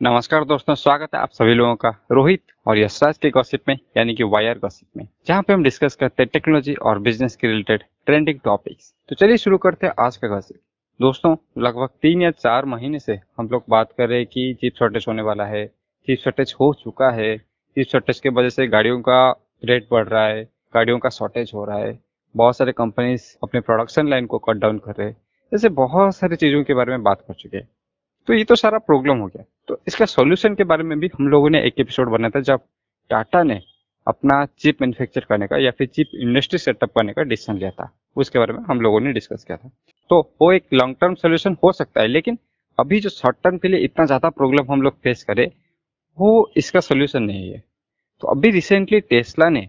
नमस्कार दोस्तों, स्वागत है आप सभी लोगों का रोहित और यशराज के गॉसिप में, यानी कि वायर गॉसिप में, जहाँ पे हम डिस्कस करते हैं टेक्नोलॉजी और बिज़नेस के रिलेटेड ट्रेंडिंग टॉपिक्स तो चलिए शुरू करते हैं आज का गॉसिप दोस्तों, लगभग तीन या चार महीने से हम लोग बात कर रहे हैं कि चिप शॉर्टेज होने वाला है चिप शॉर्टेज हो चुका है चिप शॉर्टेज की वजह से गाड़ियों का रेट बढ़ रहा है, गाड़ियों का शॉर्टेज हो रहा है, बहुत सारे कंपनीज़ अपने प्रोडक्शन लाइन को कट डाउन कर रहे हैं। ऐसे बहुत सारी चीज़ों के बारे में बात कर चुके हैं। तो ये तो सारा प्रॉब्लम हो गया। तो इसका सॉल्यूशन के बारे में भी हम लोगों ने एक एपिसोड बनाया था जब टाटा ने अपना चिप मैन्युफैक्चर करने का या फिर चिप इंडस्ट्री सेटअप करने का डिसीज़न लिया था। उसके बारे में हम लोगों ने डिस्कस किया था। तो वो एक लॉन्ग टर्म सोल्यूशन हो सकता है, लेकिन अभी जो शॉर्ट टर्म के लिए इतना ज़्यादा प्रॉब्लम हम लोग फेस करे, वो इसका सोल्यूशन नहीं है। तो अभी रिसेंटली टेस्ला ने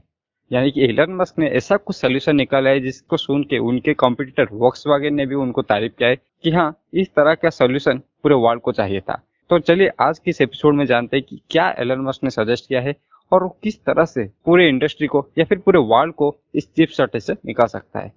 यानी कि एलन मस्क ने ऐसा कुछ सोल्यूशन निकाला है जिसको सुन के उनके कॉम्पिटिटर वॉक्स ने भी उनको तारीफ़ किया है कि हाँ इस तरह का सोल्यूशन पूरे वर्ल्ड को चाहिए था। तो चलिए आज के इस एपिसोड में जानते हैं कि क्या एलन मस्क ने सजेस्ट किया है और वो किस तरह से पूरे इंडस्ट्री को या फिर पूरे वर्ल्ड को इस चिप शॉर्टेज से निकाल सकता है।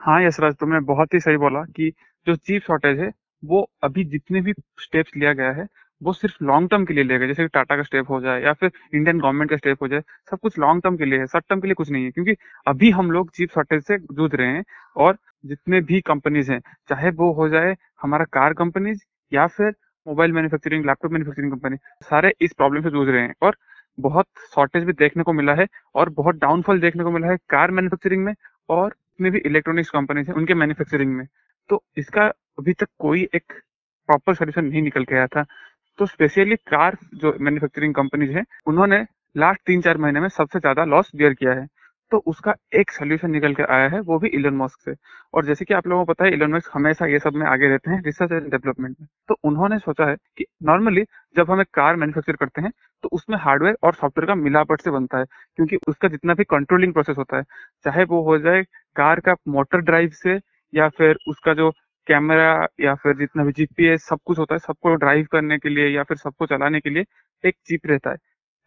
हाँ यशराज तुमने बहुत ही सही बोला कि जो चिप शॉर्टेज है, वो अभी जितने भी स्टेप्स लिया गया है वो सिर्फ़ लॉन्ग टर्म के लिए लिया गया जैसे टाटा का स्टेप हो जाए या फिर इंडियन गवर्नमेंट का स्टेप हो जाए, सब कुछ लॉन्ग टर्म के लिए है शॉर्ट टर्म के लिए कुछ नहीं है, क्योंकि अभी हम लोग चीप शॉर्टेज से जूझ रहे हैं और जितने भी कंपनीज़ हैं, चाहे वो हो जाए हमारा कार कंपनीज़ या फिर mobile manufacturing laptop manufacturing company सारे इस प्रॉब्लम से जूझ रहे हैं और बहुत शॉर्टेज भी देखने को मिला है और बहुत डाउनफॉल देखने को मिला है कार मैन्युफैक्चरिंग में और जितने भी इलेक्ट्रॉनिक्स कंपनीज़ हैं, उनके मैन्युफैक्चरिंग में। तो इसका अभी तक कोई एक प्रॉपर सोल्यूशन नहीं निकल के आया था। तो स्पेशली कार जो मैन्युफैक्चरिंग कंपनीज़ है, उन्होंने लास्ट तीन चार महीने में सबसे ज़्यादा लॉस बियर किया है। तो उसका एक सोल्यूशन निकल के आया है, वो भी इलन मस्क से। और जैसे कि आप लोगों को पता है इलन मस्क हमेशा ये सब में आगे रहते हैं रिसर्च एंड डेवलपमेंट में। तो उन्होंने सोचा है कि नॉर्मली जब हम एक कार मैन्युफैक्चर करते हैं तो उसमें हार्डवेयर और सॉफ्टवेयर का मिलावट से बनता है, क्योंकि उसका जितना भी कंट्रोलिंग प्रोसेस होता है, चाहे वो हो जाए कार का मोटर ड्राइव से या फिर उसका जो कैमरा या फिर जितना भी जीपीएस सब कुछ होता है, सबको ड्राइव करने के लिए या फिर सबको चलाने के लिए एक चिप रहता है।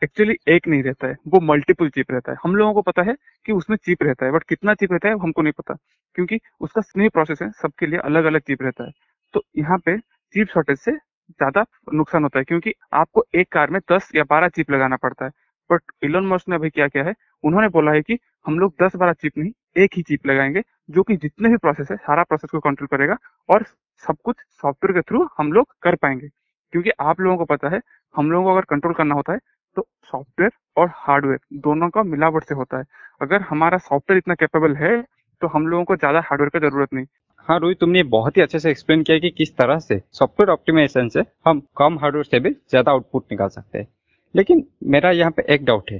एक्चुअली एक नहीं रहता है, वो मल्टीपल चिप रहता है। हम लोगों को पता है कि उसमें चिप रहता है बट कितना चिप रहता है, हमको नहीं पता, क्योंकि उसका स्नी प्रोसेस है, सबके लिए अलग अलग चिप रहता है। तो यहाँ पे चिप शॉर्टेज से ज़्यादा नुकसान होता है, क्योंकि आपको एक कार में दस या बारह चिप लगाना पड़ता है। बट इलोन मस्क ने अभी क्या किया है? उन्होंने बोला है कि हम लोग दस बारह चिप नहीं, एक ही चिप लगाएँगे, जो कि जितने भी प्रोसेस है, सारा प्रोसेस को कंट्रोल करेगा और सब कुछ सॉफ्टवेयर के थ्रू हम लोग कर पाएँगे। क्योंकि आप लोगों को पता है, हम लोगों को अगर कंट्रोल करना होता है तो सॉफ्टवेयर और हार्डवेयर दोनों का मिलावट से होता है। अगर हमारा सॉफ्टवेयर इतना कैपेबल है तो हम लोगों को ज़्यादा हार्डवेयर की ज़रूरत नहीं। हाँ रोहित, तुमने बहुत ही अच्छे से एक्सप्लेन किया कि किस तरह से सॉफ्टवेयर ऑप्टिमाइजेशन से हम कम हार्डवेयर से भी ज़्यादा आउटपुट निकाल सकते हैं। लेकिन मेरा यहाँ पे एक डाउट है।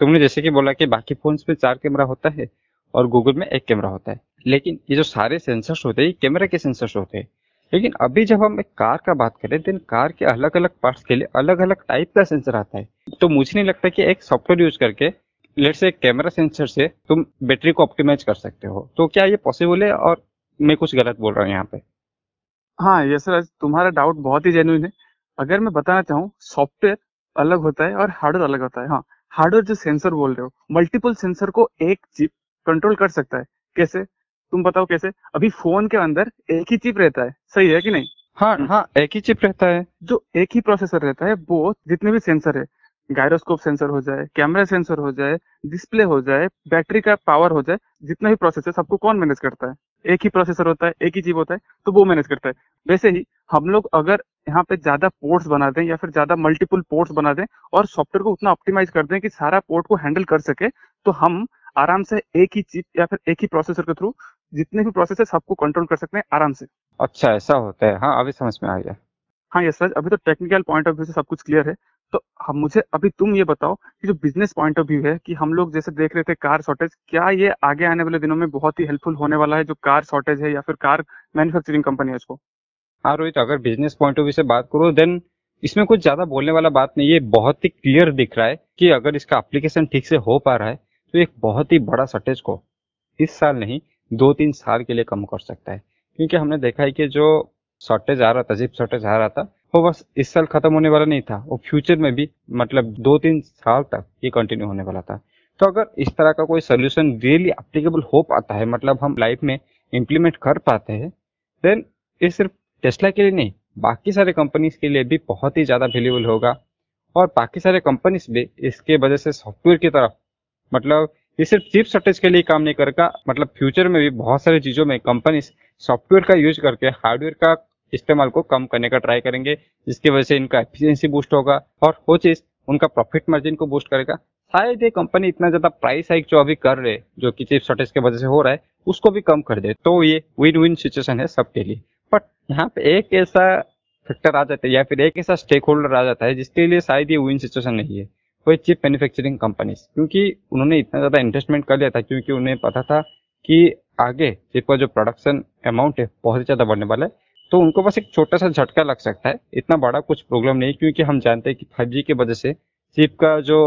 तुमने जैसे कि बोला कि बाकी फोन्स में चार कैमरा होता है और गूगल में एक कैमरा होता है। लेकिन ये जो सारे सेंसर्स होते हैं, ये कैमरा के सेंसर्स होते हैं। लेकिन अभी जब हम एक कार का बात करें देन कार के अलग अलग पार्ट्स के लिए अलग अलग टाइप का सेंसर आता है। तो मुझे नहीं लगता कि एक सॉफ्टवेयर यूज़ करके लेट से कैमरा सेंसर से तुम बैटरी को ऑप्टिमाइज कर सकते हो। तो क्या ये पॉसिबल है और मैं कुछ गलत बोल रहा हूँ यहाँ पे? हाँ ये सर, तुम्हारा डाउट बहुत ही जेन्युइन है। अगर मैं बताना चाहूँ सॉफ्टवेयर अलग होता है और हार्डवेयर अलग होता है। हाँ हार्डवेयर जो सेंसर बोल रहे हो मल्टीपल सेंसर को एक चिप कंट्रोल कर सकता है। कैसे? तुम बताओ कैसे? अभी फ़ोन के अंदर एक ही चिप रहता है। सही है कि नहीं? हाँ हाँ एक ही चिप रहता है। जो एक ही प्रोसेसर रहता है वो जितने भी सेंसर है गायरोस्कोप सेंसर हो जाए कैमरा सेंसर हो जाए डिस्प्ले हो जाए बैटरी का पावर हो जाए जितना भी प्रोसेसर सबको कौन मैनेज करता है? एक ही प्रोसेसर होता है एक ही चिप होता है तो वो मैनेज करता है। वैसे ही हम लोग अगर यहाँ पे ज़्यादा पोर्ट्स बना दें या फिर ज़्यादा मल्टीपल पोर्ट्स बना दें और सॉफ्टवेयर को उतना ऑप्टिमाइज कर दें कि सारा पोर्ट को हैंडल कर सके तो हम आराम से एक ही चिप या फिर एक ही प्रोसेसर के थ्रू जितने भी प्रोसेस है सबको कंट्रोल कर सकते हैं आराम से। अच्छा ऐसा होता है। हाँ अभी समझ में आ गया। हाँ यस सर अभी तो टेक्निकल पॉइंट ऑफ़ व्यू से सब कुछ क्लियर है। तो हम, मुझे अभी तुम ये बताओ कि जो बिज़नेस पॉइंट ऑफ़ व्यू है कि हम लोग जैसे देख रहे थे कार शॉर्टेज क्या ये आगे आने वाले दिनों में बहुत ही हेल्पफुल होने वाला है जो कार शॉर्टेज है या फिर कार मैन्युफैक्चरिंग कंपनी है उसको? हाँ रोहित, अगर बिज़नेस पॉइंट ऑफ़ व्यू से बात करो देन इसमें कुछ ज़्यादा बोलने वाला बात नहीं है। बहुत ही क्लियर दिख रहा है कि अगर इसका एप्लीकेशन ठीक से हो पा रहा है तो एक बहुत ही बड़ा शॉर्टेज को इस साल नहीं दो तीन साल के लिए कम कर सकता है। क्योंकि हमने देखा है कि जो शॉर्टेज आ रहा था जिप शॉर्टेज आ रहा था वो बस इस साल खत्म होने वाला नहीं था। वो फ्यूचर में भी मतलब दो तीन साल तक ये कंटिन्यू होने वाला था। तो अगर इस तरह का कोई सोल्यूशन रियली अप्लीकेबल हो पाता है मतलब हम लाइफ में इम्प्लीमेंट कर पाते हैं देन ये सिर्फ़ टेस्ला के लिए नहीं, बाकी सारे कंपनीज़ के लिए भी बहुत ही ज़्यादा वैल्यूबल होगा। और बाकी सारे कंपनीज़ भी इसके वजह से सॉफ्टवेयर की तरफ़ मतलब ये सिर्फ़ चिप शॉर्टेज के लिए काम नहीं करेगा मतलब फ्यूचर में भी बहुत सारी चीज़ों में कंपनीज़ सॉफ्टवेयर का यूज़ करके हार्डवेयर का इस्तेमाल को कम करने का ट्राई करेंगे, जिसकी वजह से इनका एफिशिएंसी बूस्ट होगा और वो चीज़ उनका प्रॉफिट मार्जिन को बूस्ट करेगा। शायद ये कंपनी इतना ज़्यादा प्राइस हाइक जो अभी कर रहे, जो कि चिप शॉर्टेज की वजह से हो रहा है, उसको भी कम कर दे। तो ये विन विन सिचुएशन है सबके लिए। बट यहाँ पे एक ऐसा फैक्टर आ जाता है, या फिर एक ऐसा स्टेक होल्डर आ जाता है, जिसके लिए शायद ये विन सिचुएशन नहीं है, वो चिप मैन्युफैक्चरिंग कंपनीज़ क्योंकि उन्होंने इतना ज़्यादा इन्वेस्टमेंट कर लिया था, क्योंकि उन्हें पता था कि आगे चिप का जो प्रोडक्शन अमाउंट है, बहुत ही ज़्यादा बढ़ने वाला है। तो उनको बस एक छोटा सा झटका लग सकता है, इतना बड़ा कुछ प्रॉब्लम नहीं, क्योंकि हम जानते हैं कि फाइव की वजह से चिप का जो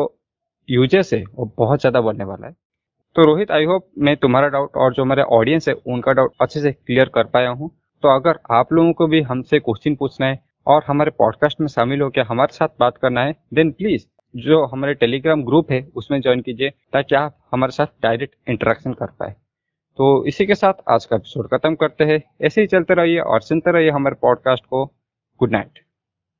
यूजेस है, वो बहुत ज़्यादा बढ़ने वाला है। तो रोहित आई होप मैं तुम्हारा डाउट और जो हमारे ऑडियंस है, उनका डाउट अच्छे से क्लियर कर पाया हूँ। तो अगर आप लोगों को भी हमसे क्वेश्चन पूछना है और हमारे पॉडकास्ट में शामिल होकर हमारे साथ बात करना है देन प्लीज़ जो हमारे टेलीग्राम ग्रुप है, उसमें ज्वाइन कीजिए, ताकि आप हमारे साथ डायरेक्ट इंटरेक्शन कर पाए। तो इसी के साथ आज का एपिसोड खत्म करते हैं। ऐसे ही चलते रहिए और सुनते रहिए हमारे पॉडकास्ट को। Good night